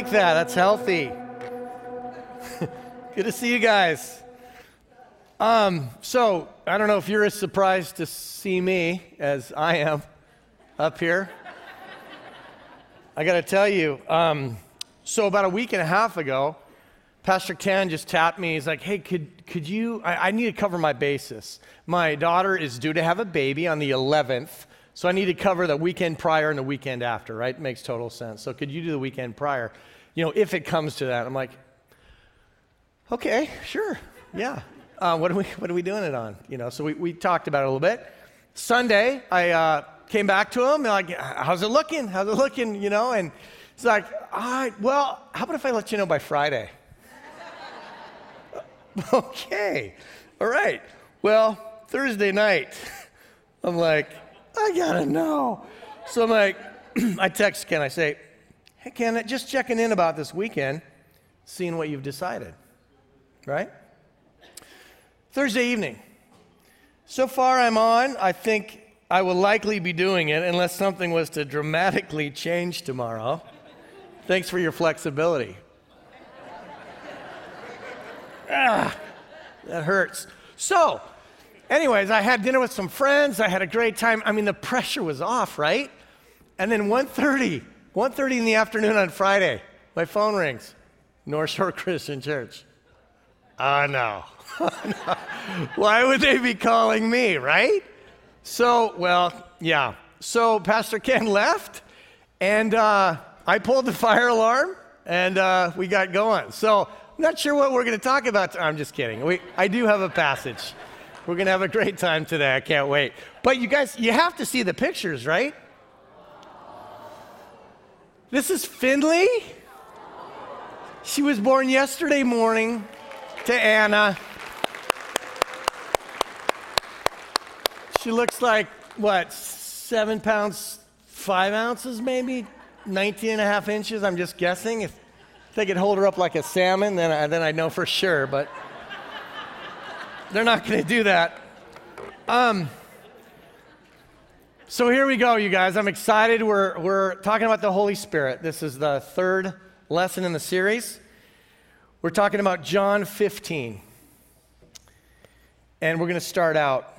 Like that. That's healthy. Good to see you guys. Um, so, I don't know if you're as surprised to see me as I am up here. I got to tell you, um, so about a week and a half ago, Pastor Ken just tapped me. He's like, hey, could, could you, I, I need to cover my basis. My daughter is due to have a baby on the 11th. So I need to cover the weekend prior and the weekend after, right? Makes total sense. So could you do the weekend prior? You know, if it comes to that, I'm like, okay, sure, yeah. Uh, what are we What are we doing it on? You know, so we, we talked about it a little bit. Sunday, I uh, came back to him like, how's it looking? How's it looking? You know, and he's like, all right, well, how about if I let you know by Friday? okay, all right. Well, Thursday night, I'm like, I gotta know. So I'm like, I text Ken, I say, hey, Ken, just checking in about this weekend, seeing what you've decided, right? Thursday evening. So far, I'm on. I think I will likely be doing it unless something was to dramatically change tomorrow. Thanks for your flexibility. ah, that hurts. So, anyways, I had dinner with some friends. I had a great time. I mean, the pressure was off, right? And then 1.30, 1.30 in the afternoon on Friday, my phone rings. North Shore Christian Church. Ah, uh, no. Why would they be calling me, right? So, well, yeah. So Pastor Ken left, and uh, I pulled the fire alarm, and uh, we got going. So, I'm not sure what we're going to talk about. I'm just kidding. We, I do have a passage. We're going to have a great time today. I can't wait. But you guys, you have to see the pictures, right? This is Finley. She was born yesterday morning to Anna. She looks like, what, seven pounds, five ounces maybe? 19 and a half inches, I'm just guessing. If they could hold her up like a salmon, then, I, then I'd know for sure, but they're not going to do that. Um, so here we go, you guys. I'm excited. We're, we're talking about the Holy Spirit. This is the third lesson in the series. We're talking about John 15. And we're going to start out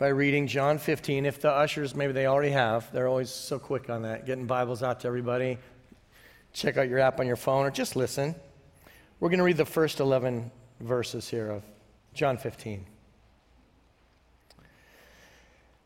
by reading John 15. If the ushers, maybe they already have, they're always so quick on that, getting Bibles out to everybody. Check out your app on your phone or just listen. We're going to read the first 11 verses here of John 15. It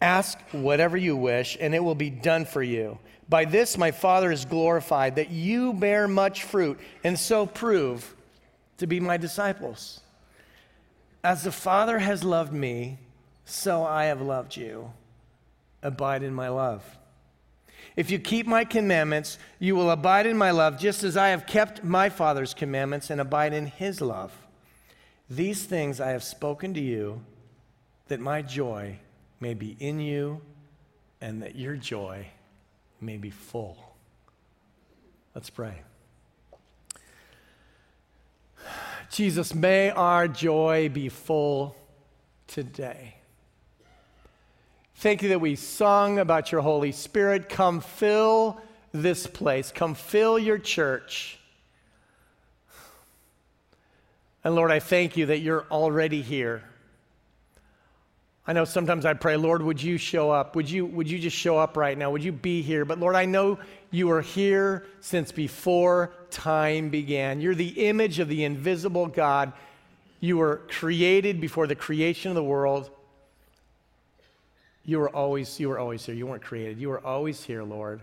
ask whatever you wish, and it will be done for you. By this my Father is glorified, that you bear much fruit, and so prove to be my disciples. As the Father has loved me, so I have loved you. Abide in my love. If you keep my commandments, you will abide in my love, just as I have kept my Father's commandments and abide in his love. These things I have spoken to you, that my joy may be in you and that your joy may be full. Let's pray. Jesus, may our joy be full today. Thank you that we sung about your Holy Spirit. Come fill this place, come fill your church. And Lord, I thank you that you're already here. I know sometimes I pray, Lord, would you show up? Would you, would you just show up right now? Would you be here? But Lord, I know you are here since before time began. You're the image of the invisible God. You were created before the creation of the world. You were always, you were always here. You weren't created. You were always here, Lord.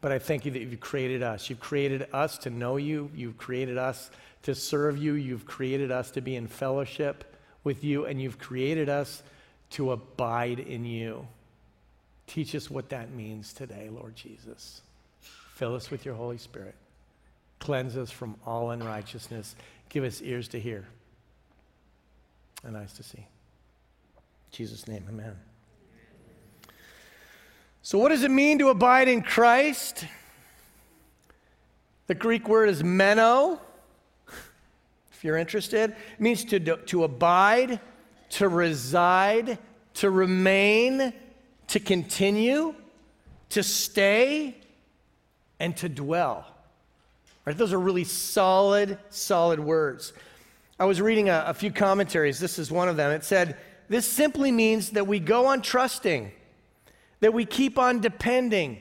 But I thank you that you've created us. You've created us to know you. You've created us to serve you. You've created us to be in fellowship with you, and you've created us to abide in you. Teach us what that means today, Lord Jesus. Fill us with your Holy Spirit. Cleanse us from all unrighteousness. Give us ears to hear and eyes to see. In Jesus' name, amen. So, what does it mean to abide in Christ? The Greek word is meno. If you're interested, it means to, to abide, to reside, to remain, to continue, to stay, and to dwell. Right? Those are really solid, solid words. I was reading a, a few commentaries. This is one of them. It said, This simply means that we go on trusting that we keep on depending,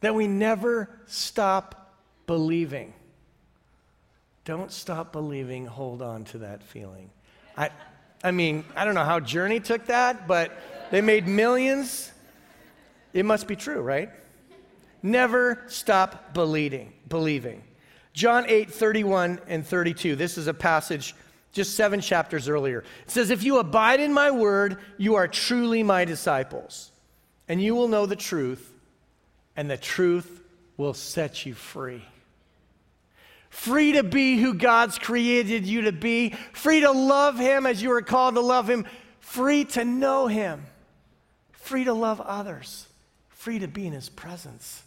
that we never stop believing. Don't stop believing, hold on to that feeling. I, I mean, I don't know how Journey took that, but they made millions. It must be true, right? Never stop believing. believing. John 8, 31 and 32. This is a passage just seven chapters earlier. It says, If you abide in my word, you are truly my disciples and you will know the truth, and the truth will set you free. Free to be who God's created you to be, free to love Him as you are called to love Him, free to know Him, free to love others, free to be in His presence,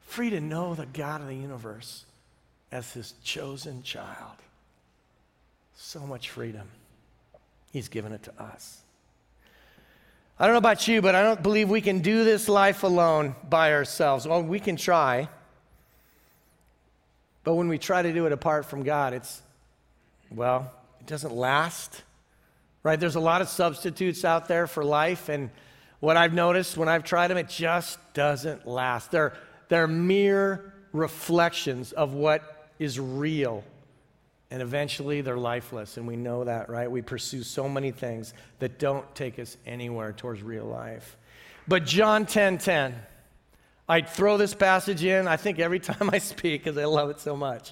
free to know the God of the universe as His chosen child. So much freedom. He's given it to us. I don't know about you, but I don't believe we can do this life alone by ourselves. Well, we can try. But when we try to do it apart from God, it's, well, it doesn't last. Right? There's a lot of substitutes out there for life. And what I've noticed when I've tried them, it just doesn't last. They're, they're mere reflections of what is real and eventually they're lifeless, and we know that, right? We pursue so many things that don't take us anywhere towards real life. But John 10 10, I throw this passage in, I think every time I speak because I love it so much.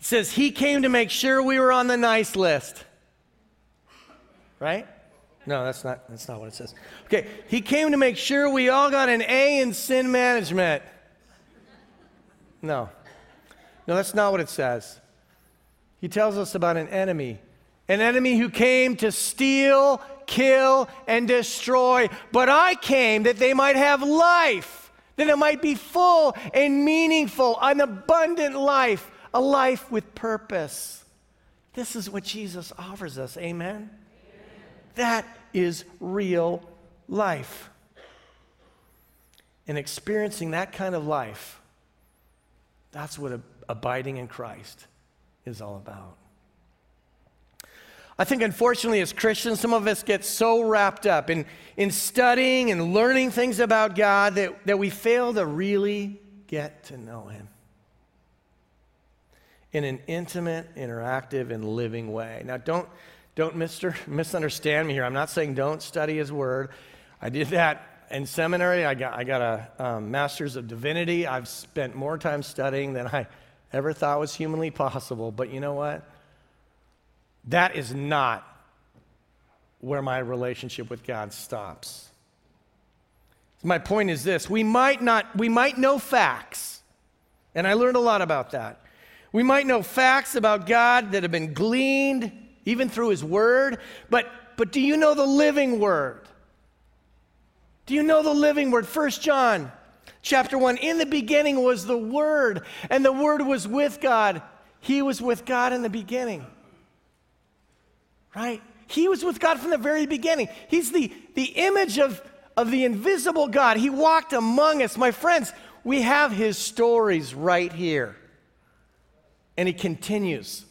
It says, He came to make sure we were on the nice list. Right? No, that's not, that's not what it says. Okay, He came to make sure we all got an A in sin management. No. No, that's not what it says he tells us about an enemy, an enemy who came to steal, kill, and destroy. But I came that they might have life, that it might be full and meaningful, an abundant life, a life with purpose. This is what Jesus offers us. Amen? Amen. That is real life. And experiencing that kind of life, that's what abiding in Christ is all about. I think, unfortunately, as Christians, some of us get so wrapped up in, in studying and learning things about God that, that we fail to really get to know Him in an intimate, interactive, and living way. Now, don't, don't mister, misunderstand me here. I'm not saying don't study His Word. I did that in seminary. I got, I got a um, master's of divinity. I've spent more time studying than I ever thought was humanly possible. But you know what? That is not where my relationship with God stops. My point is this we might not, we might know facts, and I learned a lot about that. We might know facts about God that have been gleaned even through His Word, but, but do you know the living Word? Do you know the living Word? First John chapter 1 In the beginning was the Word, and the Word was with God. He was with God in the beginning. Right? He was with God from the very beginning. He's the, the image of, of the invisible God. He walked among us. My friends, we have his stories right here. And he continues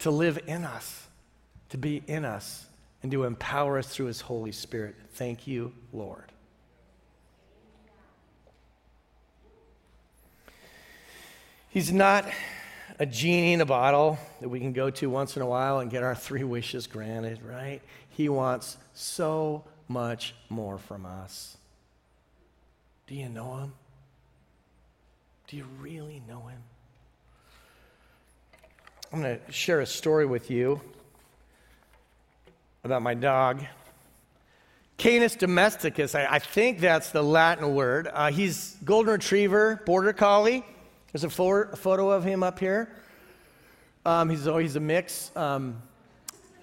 to live in us, to be in us, and to empower us through his Holy Spirit. Thank you, Lord. He's not a genie in a bottle that we can go to once in a while and get our three wishes granted, right? He wants so much more from us. Do you know him? Do you really know him? I'm going to share a story with you about my dog. Canis domesticus, I, I think that's the Latin word. Uh, he's golden retriever, border collie. There's a, for, a photo of him up here. Um, he's always a mix. Um,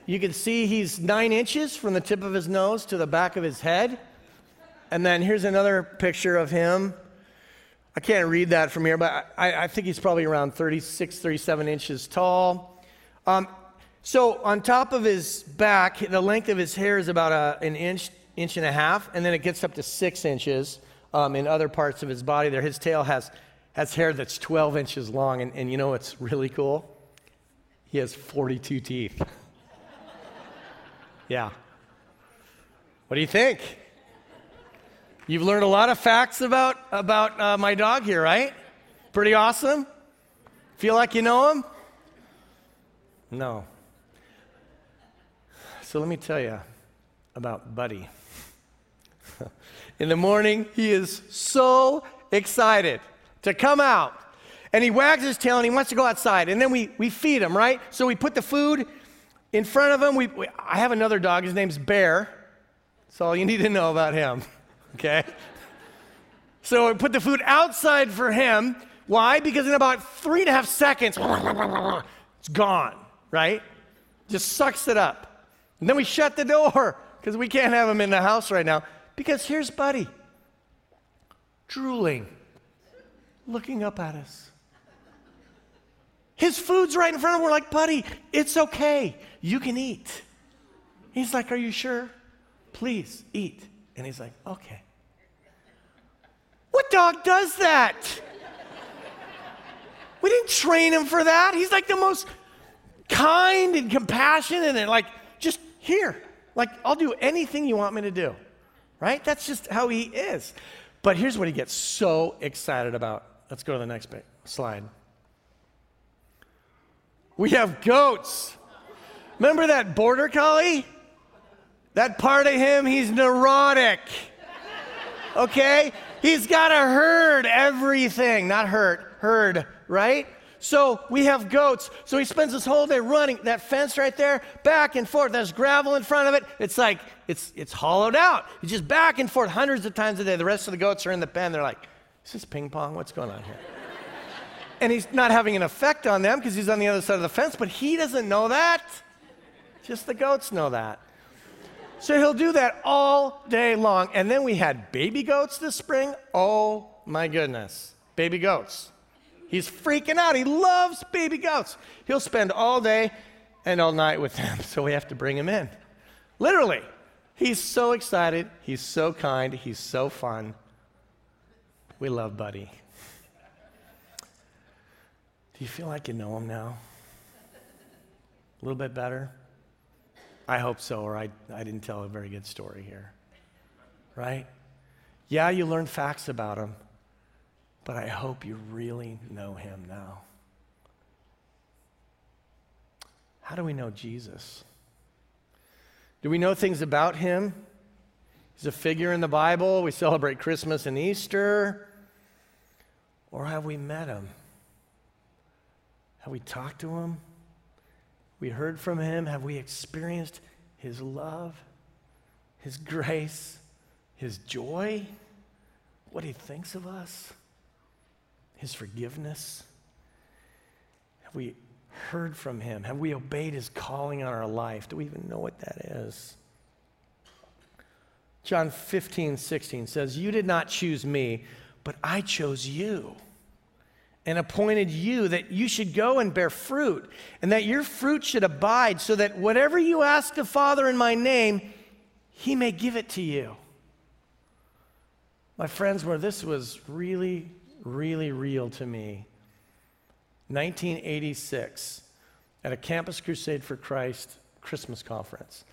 you can see he's nine inches from the tip of his nose to the back of his head. And then here's another picture of him. I can't read that from here, but I, I think he's probably around 36, 37 inches tall. Um, so on top of his back, the length of his hair is about a, an inch, inch and a half, and then it gets up to six inches um, in other parts of his body there. His tail has has hair that's 12 inches long, and, and you know what's really cool? He has 42 teeth. yeah. What do you think? You've learned a lot of facts about, about uh, my dog here, right? Pretty awesome? Feel like you know him? No. So let me tell you about Buddy. In the morning, he is so excited to come out. And he wags his tail and he wants to go outside. And then we, we feed him, right? So we put the food in front of him. We, we, I have another dog. His name's Bear. That's all you need to know about him, okay? So we put the food outside for him. Why? Because in about three and a half seconds, it's gone, right? Just sucks it up. And then we shut the door because we can't have him in the house right now. Because here's Buddy drooling looking up at us. His food's right in front of him. We're like, buddy, it's okay. You can eat. He's like, Are you sure? Please eat. And he's like, Okay. What dog does that? We didn't train him for that. He's like the most kind and compassionate and like, just here. Like, I'll do anything you want me to do. Right? That's just how he is. But here's what he gets so excited about Let's go to the next slide. We have goats. Remember that border collie? That part of him, he's neurotic. Okay? He's got to herd everything, not hurt, herd, right? So we have goats. So he spends his whole day running that fence right there, back and forth. There's gravel in front of it. It's like it's it's hollowed out. It's just back and forth hundreds of times a day. The rest of the goats are in the pen. They're like, is this ping pong? What's going on here? and he's not having an effect on them because he's on the other side of the fence, but he doesn't know that. Just the goats know that. So he'll do that all day long. And then we had baby goats this spring. Oh my goodness. Baby goats. He's freaking out. He loves baby goats. He'll spend all day and all night with them. So we have to bring him in. Literally. He's so excited. He's so kind. He's so fun. We love Buddy. Do you feel like you know him now? A little bit better? I hope so, or I, I didn't tell a very good story here. Right? Yeah, you learned facts about him, but I hope you really know him now. How do we know Jesus? Do we know things about him? He's a figure in the Bible. We celebrate Christmas and Easter. Or have we met him? Have we talked to him? We heard from him? Have we experienced his love, his grace, his joy, what he thinks of us, his forgiveness? Have we heard from him? Have we obeyed his calling on our life? Do we even know what that is? John 15, 16 says, You did not choose me, but I chose you and appointed you that you should go and bear fruit, and that your fruit should abide, so that whatever you ask the Father in my name, he may give it to you. My friends, where this was really, really real to me, 1986, at a Campus Crusade for Christ Christmas conference.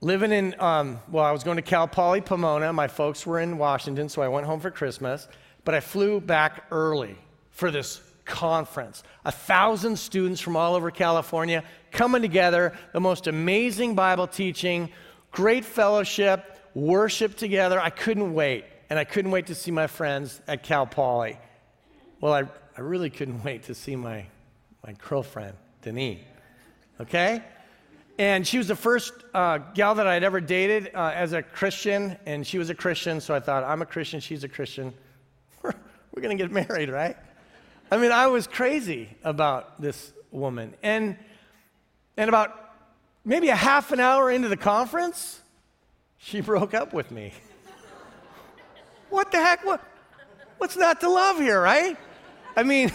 Living in, um, well, I was going to Cal Poly Pomona. My folks were in Washington, so I went home for Christmas. But I flew back early for this conference. A thousand students from all over California coming together, the most amazing Bible teaching, great fellowship, worship together. I couldn't wait. And I couldn't wait to see my friends at Cal Poly. Well, I, I really couldn't wait to see my, my girlfriend, Denise. Okay? And she was the first uh, gal that I'd ever dated uh, as a Christian, and she was a Christian, so I thought, I'm a Christian, she's a Christian. We're going to get married, right? I mean, I was crazy about this woman. And, and about maybe a half an hour into the conference, she broke up with me. what the heck? What, what's not to love here, right? I mean,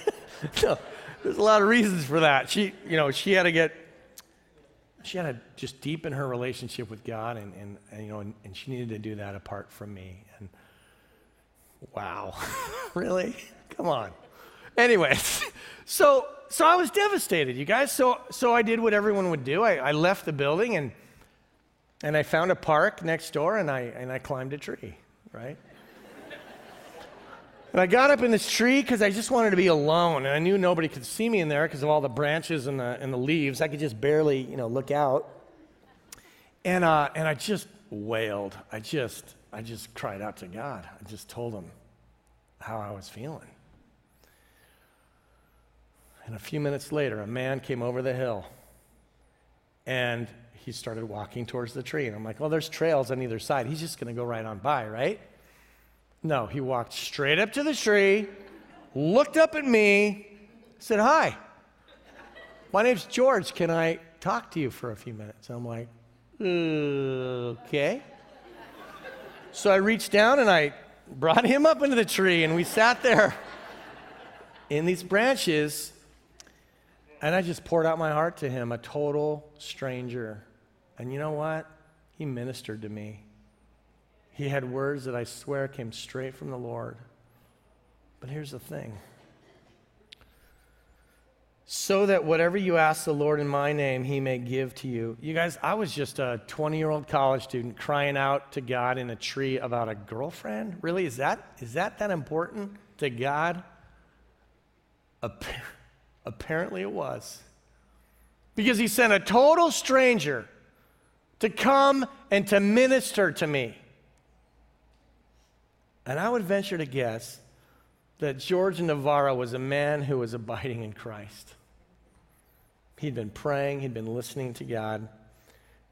no, there's a lot of reasons for that. She, you know, she had to get, she had to just deepen her relationship with God, and, and, and you know, and, and she needed to do that apart from me. And wow, really? Come on. Anyways, so so I was devastated, you guys. So so I did what everyone would do. I, I left the building and and I found a park next door and I and I climbed a tree, right? And I got up in this tree because I just wanted to be alone, and I knew nobody could see me in there because of all the branches and the and the leaves. I could just barely, you know, look out. And uh, and I just wailed. I just I just cried out to God. I just told him how I was feeling. And a few minutes later, a man came over the hill and he started walking towards the tree. And I'm like, well, there's trails on either side. He's just going to go right on by, right? No, he walked straight up to the tree, looked up at me, said, Hi, my name's George. Can I talk to you for a few minutes? I'm like, okay. So I reached down and I brought him up into the tree, and we sat there in these branches and I just poured out my heart to him, a total stranger. And you know what? He ministered to me. He had words that I swear came straight from the Lord. But here's the thing so that whatever you ask the Lord in my name, he may give to you. You guys, I was just a 20 year old college student crying out to God in a tree about a girlfriend. Really? Is that, is that that important to God? Apparently it was. Because he sent a total stranger to come and to minister to me. And I would venture to guess that George Navarro was a man who was abiding in Christ. He'd been praying, he'd been listening to God,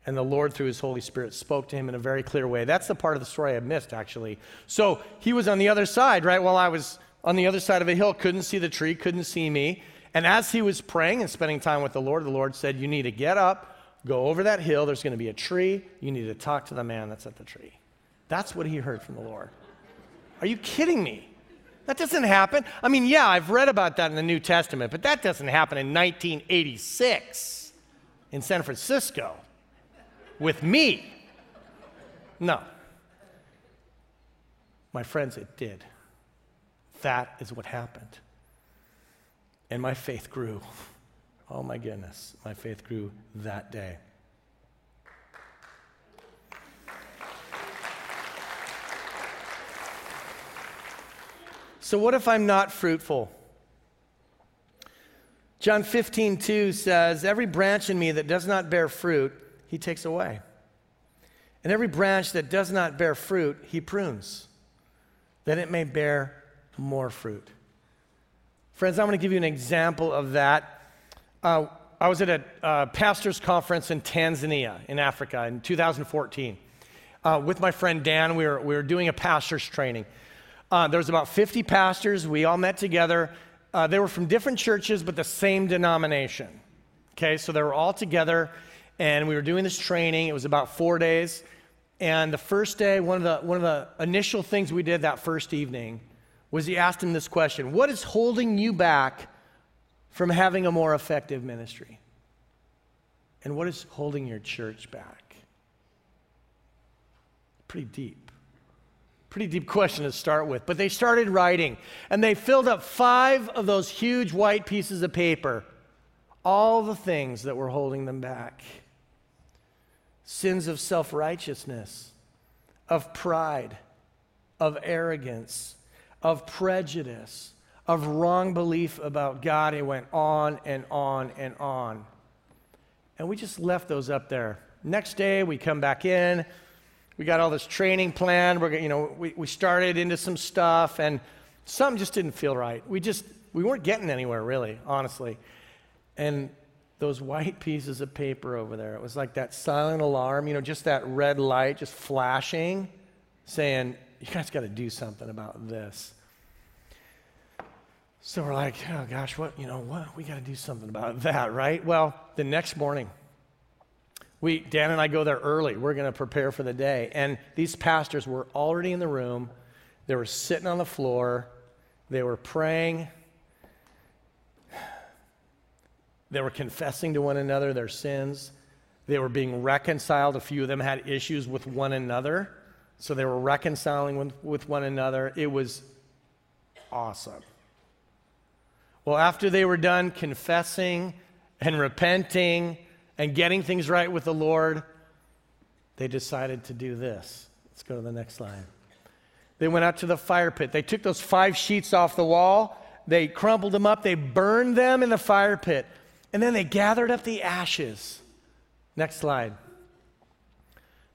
and the Lord, through his Holy Spirit, spoke to him in a very clear way. That's the part of the story I missed, actually. So he was on the other side, right? While I was on the other side of a hill, couldn't see the tree, couldn't see me. And as he was praying and spending time with the Lord, the Lord said, You need to get up, go over that hill. There's going to be a tree. You need to talk to the man that's at the tree. That's what he heard from the Lord. Are you kidding me? That doesn't happen. I mean, yeah, I've read about that in the New Testament, but that doesn't happen in 1986 in San Francisco with me. No. My friends, it did. That is what happened. And my faith grew. Oh my goodness, my faith grew that day. So, what if I'm not fruitful? John 15, 2 says, Every branch in me that does not bear fruit, he takes away. And every branch that does not bear fruit, he prunes, that it may bear more fruit. Friends, I'm going to give you an example of that. Uh, I was at a uh, pastor's conference in Tanzania, in Africa, in 2014. Uh, with my friend Dan, we were, we were doing a pastor's training. Uh, there was about 50 pastors. We all met together. Uh, they were from different churches, but the same denomination. Okay, so they were all together, and we were doing this training. It was about four days. And the first day, one of the, one of the initial things we did that first evening was he asked him this question What is holding you back from having a more effective ministry? And what is holding your church back? Pretty deep. Pretty deep question to start with. But they started writing, and they filled up five of those huge white pieces of paper, all the things that were holding them back. sins of self righteousness, of pride, of arrogance, of prejudice, of wrong belief about God. It went on and on and on. And we just left those up there. Next day, we come back in. We got all this training planned. We're, you know, we, we started into some stuff, and something just didn't feel right. We just, we weren't getting anywhere, really, honestly. And those white pieces of paper over there, it was like that silent alarm, you know, just that red light just flashing, saying, you guys got to do something about this. So we're like, oh gosh, what, you know, what? We got to do something about that, right? Well, the next morning, we, Dan and I go there early. We're going to prepare for the day. And these pastors were already in the room. They were sitting on the floor. They were praying. They were confessing to one another their sins. They were being reconciled. A few of them had issues with one another. So they were reconciling with, with one another. It was awesome. Well, after they were done confessing and repenting and getting things right with the Lord, they decided to do this. Let's go to the next slide. They went out to the fire pit. They took those five sheets off the wall, they crumpled them up, they burned them in the fire pit, and then they gathered up the ashes. Next slide.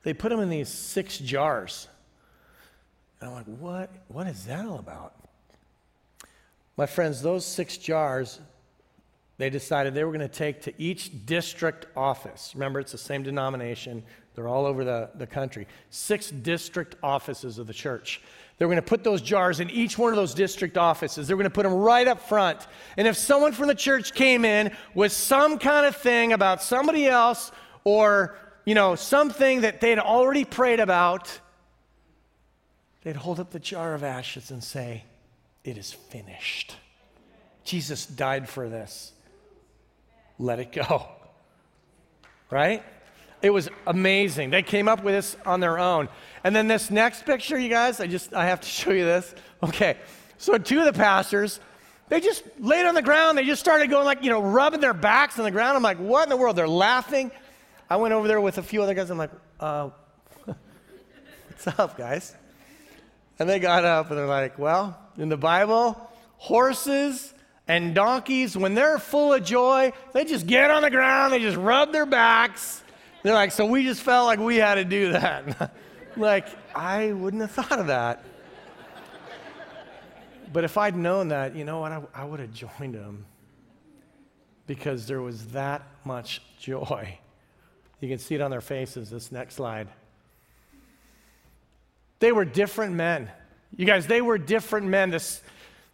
They put them in these six jars. And I'm like, what, what is that all about? My friends, those six jars, they decided they were going to take to each district office. Remember, it's the same denomination, they're all over the, the country. Six district offices of the church. They were going to put those jars in each one of those district offices. They were going to put them right up front. And if someone from the church came in with some kind of thing about somebody else or, you know, something that they'd already prayed about, they'd hold up the jar of ashes and say, it is finished. Jesus died for this. Let it go. Right? It was amazing. They came up with this on their own. And then this next picture, you guys, I just I have to show you this. Okay. So two of the pastors, they just laid on the ground. They just started going like, you know, rubbing their backs on the ground. I'm like, what in the world? They're laughing. I went over there with a few other guys. I'm like, uh, what's up, guys? And they got up and they're like, well, in the Bible, horses and donkeys, when they're full of joy, they just get on the ground, they just rub their backs. They're like, so we just felt like we had to do that. like, I wouldn't have thought of that. But if I'd known that, you know what, I, I would have joined them because there was that much joy. You can see it on their faces, this next slide. They were different men. You guys, they were different men. This,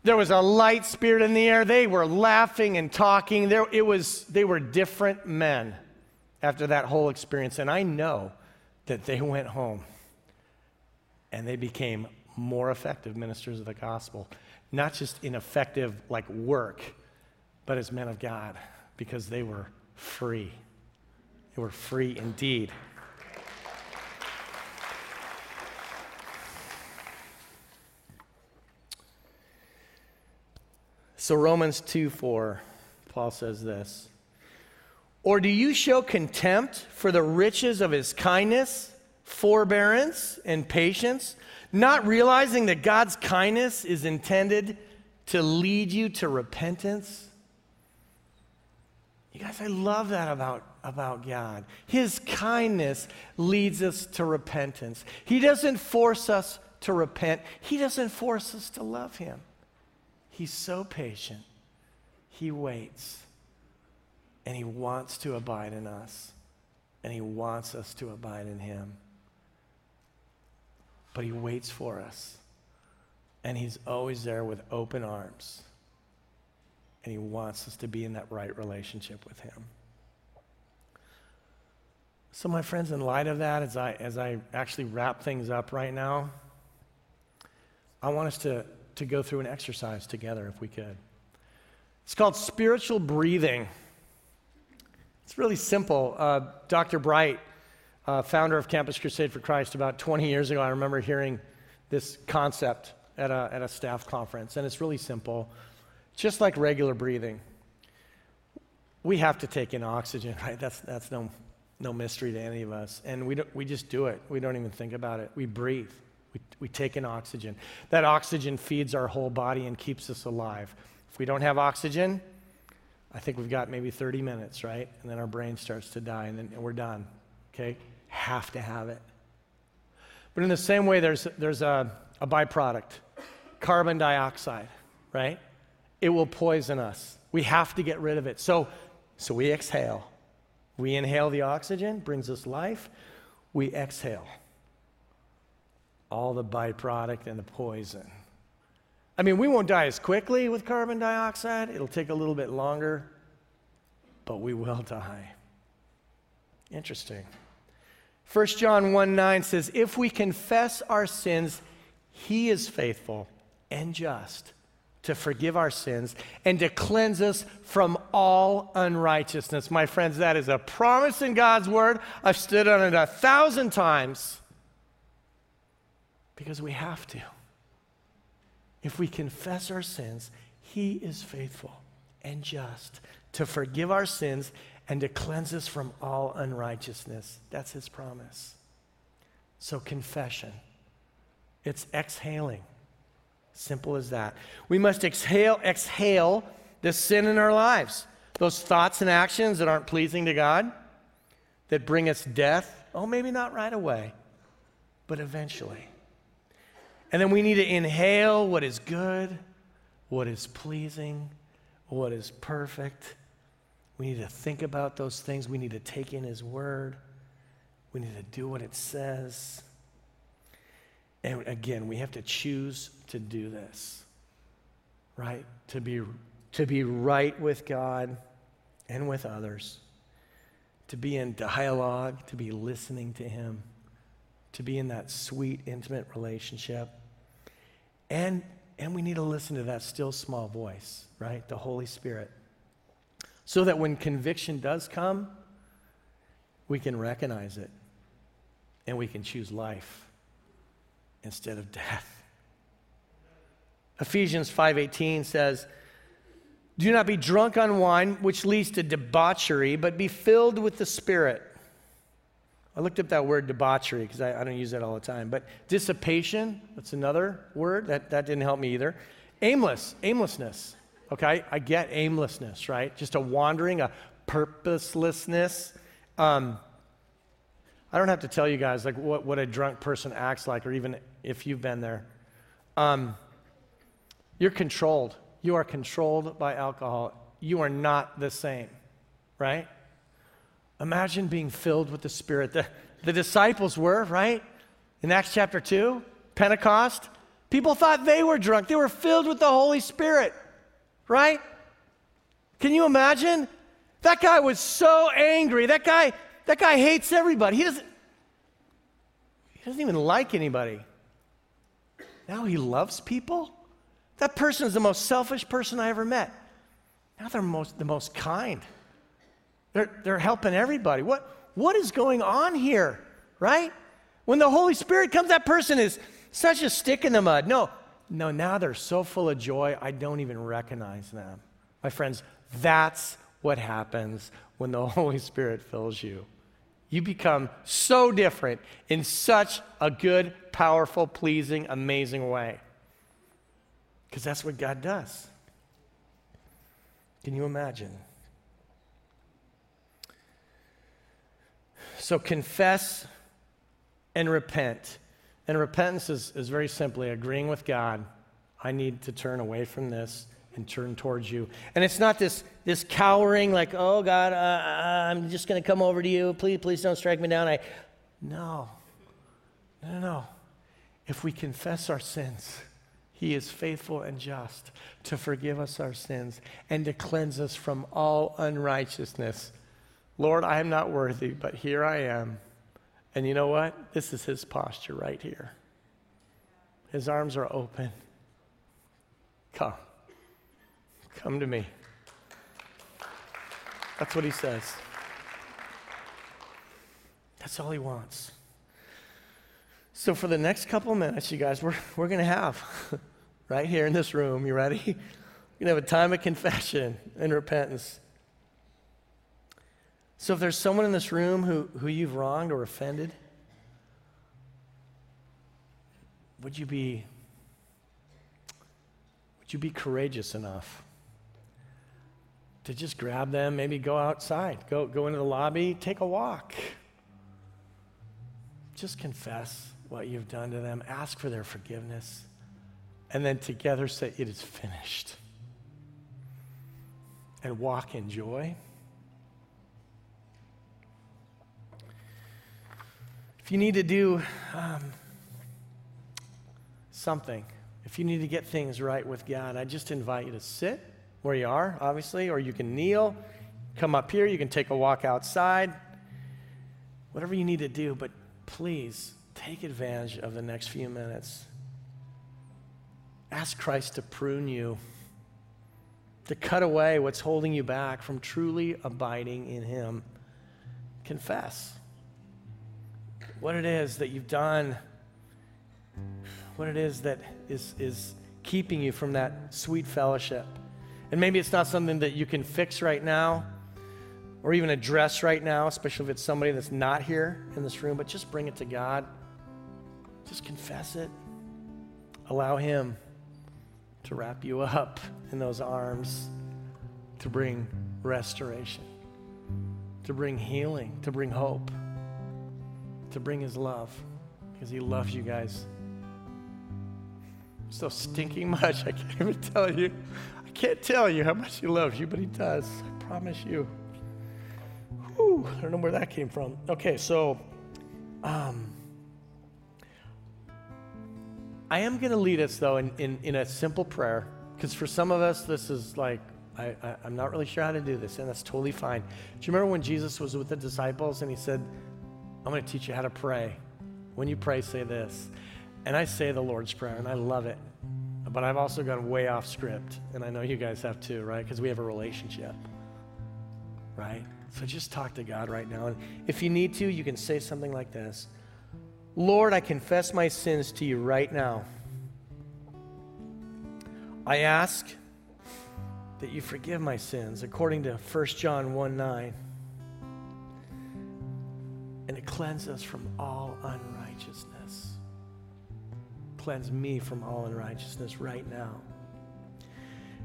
there was a light spirit in the air. They were laughing and talking. There, it was, they were different men after that whole experience. And I know that they went home and they became more effective ministers of the gospel, not just in effective like work, but as men of God, because they were free. They were free indeed. So, Romans 2 4, Paul says this Or do you show contempt for the riches of his kindness, forbearance, and patience, not realizing that God's kindness is intended to lead you to repentance? You guys, I love that about, about God. His kindness leads us to repentance. He doesn't force us to repent, He doesn't force us to love Him. He's so patient. He waits. And He wants to abide in us. And He wants us to abide in Him. But He waits for us. And He's always there with open arms. And He wants us to be in that right relationship with Him. So, my friends, in light of that, as I, as I actually wrap things up right now, I want us to to go through an exercise together if we could. It's called spiritual breathing. It's really simple. Uh, Dr. Bright, uh, founder of Campus Crusade for Christ, about 20 years ago, I remember hearing this concept at a, at a staff conference, and it's really simple. Just like regular breathing, we have to take in oxygen, right? That's, that's no, No mystery to any of us. And we, we just do it. We don't even think about it. We breathe. We, we take in oxygen. That oxygen feeds our whole body and keeps us alive. If we don't have oxygen, I think we've got maybe 30 minutes, right? And then our brain starts to die and then and we're done. Okay? Have to have it. But in the same way, there's, there's a, a byproduct carbon dioxide, right? It will poison us. We have to get rid of it. So, so we exhale. We inhale the oxygen, brings us life. We exhale all the byproduct and the poison. I mean, we won't die as quickly with carbon dioxide. It'll take a little bit longer, but we will die. Interesting. 1 John 1 9 says, If we confess our sins, he is faithful and just to forgive our sins and to cleanse us from all unrighteousness. My friends, that is a promise in God's word. I've stood on it a thousand times because we have to. If we confess our sins, He is faithful and just to forgive our sins and to cleanse us from all unrighteousness. That's His promise. So, confession, it's exhaling. Simple as that. We must exhale, exhale the sin in our lives. Those thoughts and actions that aren't pleasing to God, that bring us death. Oh, maybe not right away, but eventually. And then we need to inhale what is good, what is pleasing, what is perfect. We need to think about those things. We need to take in His Word. We need to do what it says. And again, we have to choose to do this, right? To be, to be right with God and with others, to be in dialogue, to be listening to Him to be in that sweet, intimate relationship. And, and we need to listen to that still small voice, right? The Holy Spirit. So that when conviction does come, we can recognize it and we can choose life instead of death. Ephesians 5:18 says, "Do not be drunk on wine, which leads to debauchery, but be filled with the Spirit." I looked up that word debauchery because I, I, don't use that all the time. But dissipation, that's another word. That, that didn't help me either. Aimless, aimlessness. Okay, I get aimlessness, right? Just a wandering, a purposelessness. Um, I don't have to tell you guys like what, what a drunk person acts like, or even if you've been there. Um, you're controlled. You are controlled by alcohol. You are not the same, right? Imagine being filled with the Spirit. The, the disciples were, right? In Acts chapter 2, Pentecost, people thought they were drunk. They were filled with the Holy Spirit, right? Can you imagine? That guy was so angry. That guy, that guy hates everybody. He doesn't, he doesn't even like anybody. Now he loves people. That person is the most selfish person I ever met. Now they're most, the most kind. They're, they're helping everybody. What, what is going on here, right? When the Holy Spirit comes, that person is such a stick in the mud. No, no, now they're so full of joy, I don't even recognize them. My friends, that's what happens when the Holy Spirit fills you. You become so different in such a good, powerful, pleasing, amazing way. Because that's what God does. Can you imagine? So confess and repent. And repentance is, is very simply agreeing with God. I need to turn away from this and turn towards you. And it's not this, this cowering, like, oh, God, uh, uh I'm just going to come over to you. Please, please don't strike me down. I, no. No, no, no. If we confess our sins, He is faithful and just to forgive us our sins and to cleanse us from all unrighteousness. Lord, I am not worthy, but here I am. And you know what? This is his posture right here. His arms are open. Come. Come to me. That's what he says. That's all he wants. So, for the next couple minutes, you guys, we're, we're going to have right here in this room, you ready? We're going to have a time of confession and repentance. So if there's someone in this room who, who you've wronged or offended, would you be would you be courageous enough to just grab them, maybe go outside, go, go into the lobby, take a walk? Just confess what you've done to them, ask for their forgiveness, and then together say, It is finished. And walk in joy. If you need to do um, something, if you need to get things right with God, I just invite you to sit where you are, obviously, or you can kneel, come up here, you can take a walk outside, whatever you need to do, but please take advantage of the next few minutes. Ask Christ to prune you, to cut away what's holding you back from truly abiding in Him. Confess what it is that you've done, what it is that is, is keeping you from that sweet fellowship. And maybe it's not something that you can fix right now or even address right now, especially if it's somebody that's not here in this room, but just bring it to God. Just confess it. Allow Him to wrap you up in those arms to bring restoration, to bring healing, to bring hope to bring his love because he loves you guys so stinking much. I can't even tell you. I can't tell you how much he loves you, but he does. I promise you. Whew, I don't know where that came from. Okay, so um, I am going to lead us, though, in, in, in a simple prayer because for some of us, this is like, I, I, I'm not really sure how to do this, and that's totally fine. Do you remember when Jesus was with the disciples and he said, I'm going to teach you how to pray. When you pray, say this. And I say the Lord's Prayer, and I love it. But I've also gone way off script, and I know you guys have too, right? Because we have a relationship, right? So just talk to God right now. And if you need to, you can say something like this Lord, I confess my sins to you right now. I ask that you forgive my sins according to 1 John 1 9 and it cleanses us from all unrighteousness. Cleanse me from all unrighteousness right now.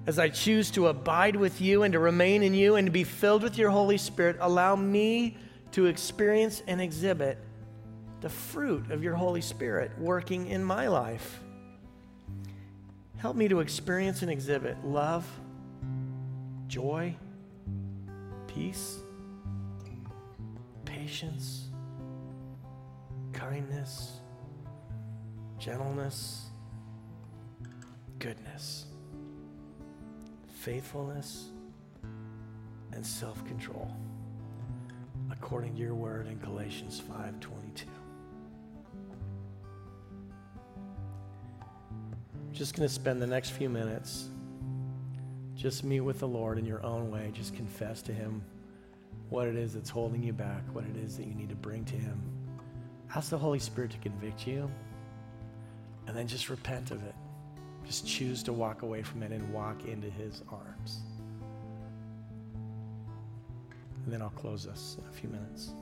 As I choose to abide with you and to remain in you and to be filled with your Holy Spirit, allow me to experience and exhibit the fruit of your Holy Spirit working in my life. Help me to experience and exhibit love, joy, peace, patience kindness, gentleness, goodness, faithfulness, and self-control according to your word in Galatians 5:22. Just going to spend the next few minutes just meet with the Lord in your own way. Just confess to him what it is that's holding you back, what it is that you need to bring to him. Ask the Holy Spirit to convict you, and then just repent of it. Just choose to walk away from it and walk into His arms. And then I'll close us in a few minutes.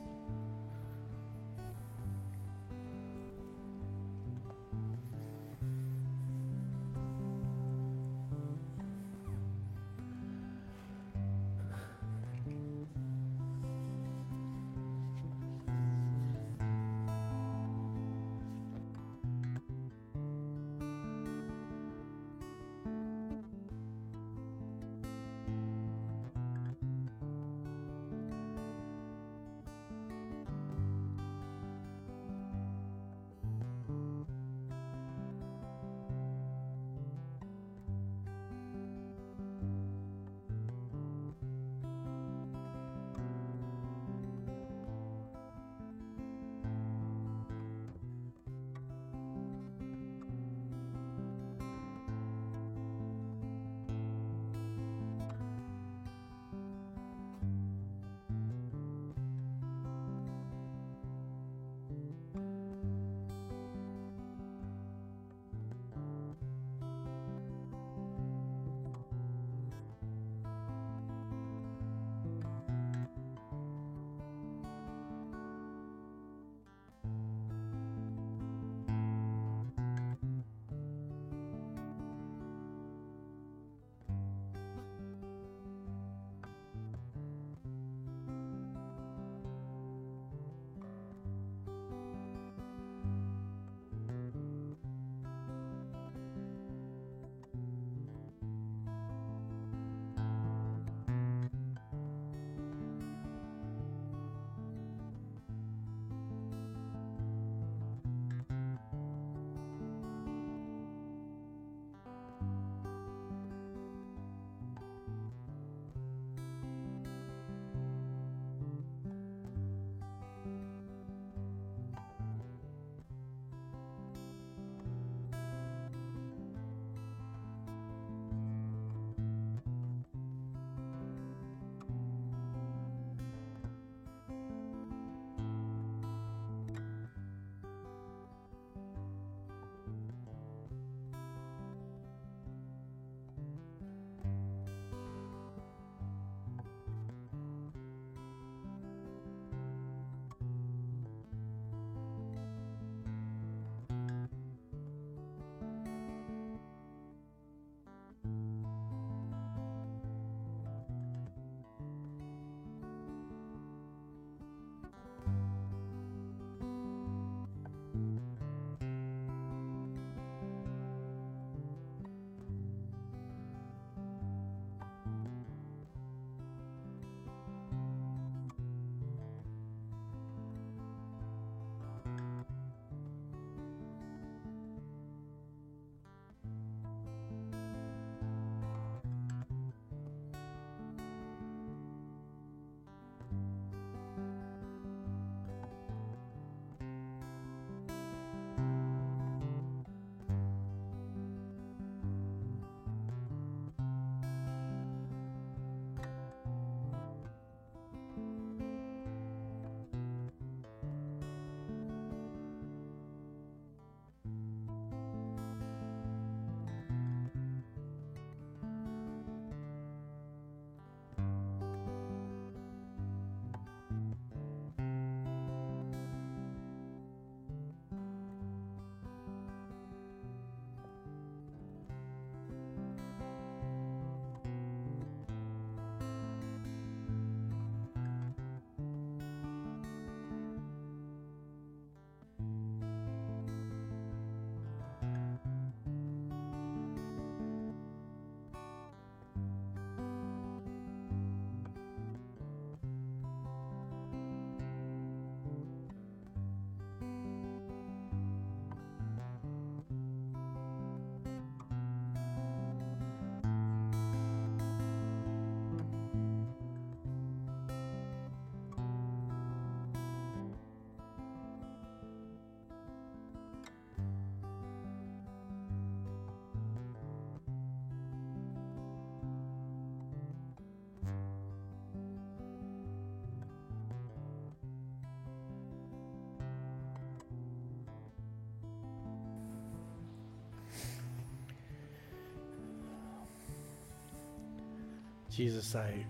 Jesus, I,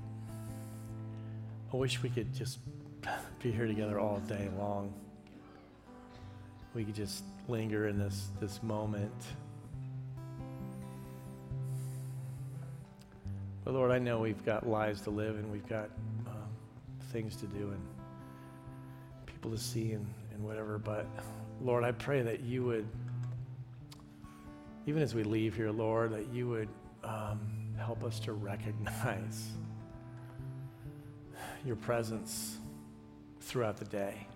I wish we could just be here together all day long. We could just linger in this, this moment. But Lord, I know we've got lives to live and we've got um, things to do and people to see and, and whatever. But Lord, I pray that you would, even as we leave here, Lord, that you would um, help us to recognize your presence throughout the day.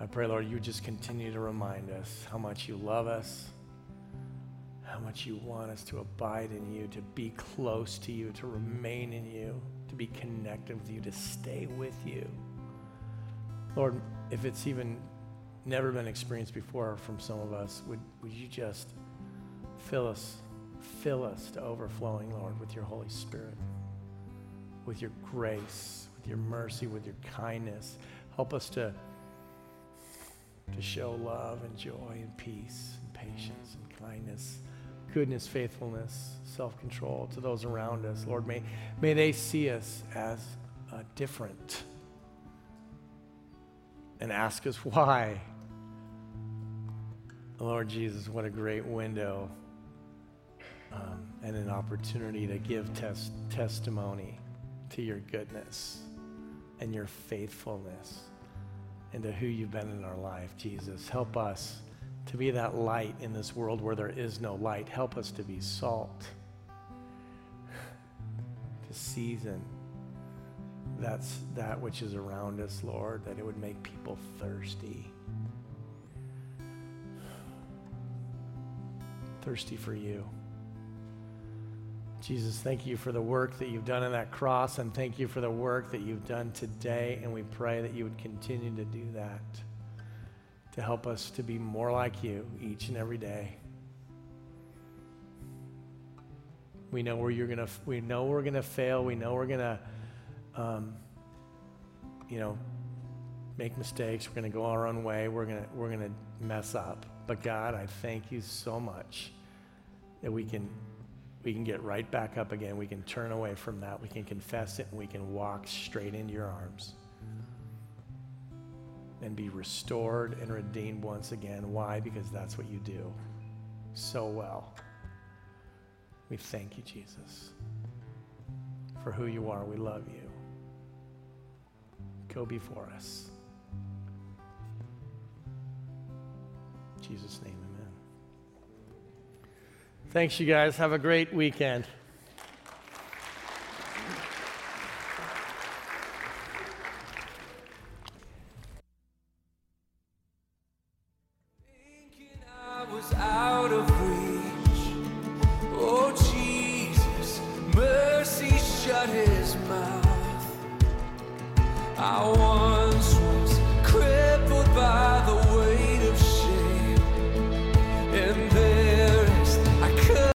I pray, Lord, you just continue to remind us how much you love us, how much you want us to abide in you, to be close to you, to remain in you, to be connected with you, to stay with you. Lord, if it's even never been experienced before from some of us, would, would you just fill us, fill us to overflowing, Lord, with your Holy Spirit, with your grace, with your mercy, with your kindness. Help us to, to show love and joy and peace and patience and kindness goodness, faithfulness, self control to those around us. Lord, may, may they see us as uh, different and ask us why. Lord Jesus, what a great window um, and an opportunity to give tes- testimony to your goodness and your faithfulness and to who you've been in our life, Jesus. Help us to be that light in this world where there is no light. Help us to be salt, to season that's that which is around us, Lord, that it would make people thirsty. Thirsty for you. Jesus, thank you for the work that you've done on that cross, and thank you for the work that you've done today. And we pray that you would continue to do that to help us to be more like you each and every day. We know where you're gonna. We know we're gonna fail. We know we're gonna, um, you know, make mistakes. We're gonna go our own way. We're gonna we're gonna mess up. But God, I thank you so much that we can we can get right back up again. We can turn away from that. We can confess it, and we can walk straight into your arms and be restored and redeemed once again. Why? Because that's what you do so well. We thank you, Jesus, for who you are. We love you. Go before us. In Jesus' name. Thanks, you guys. Have a great weekend.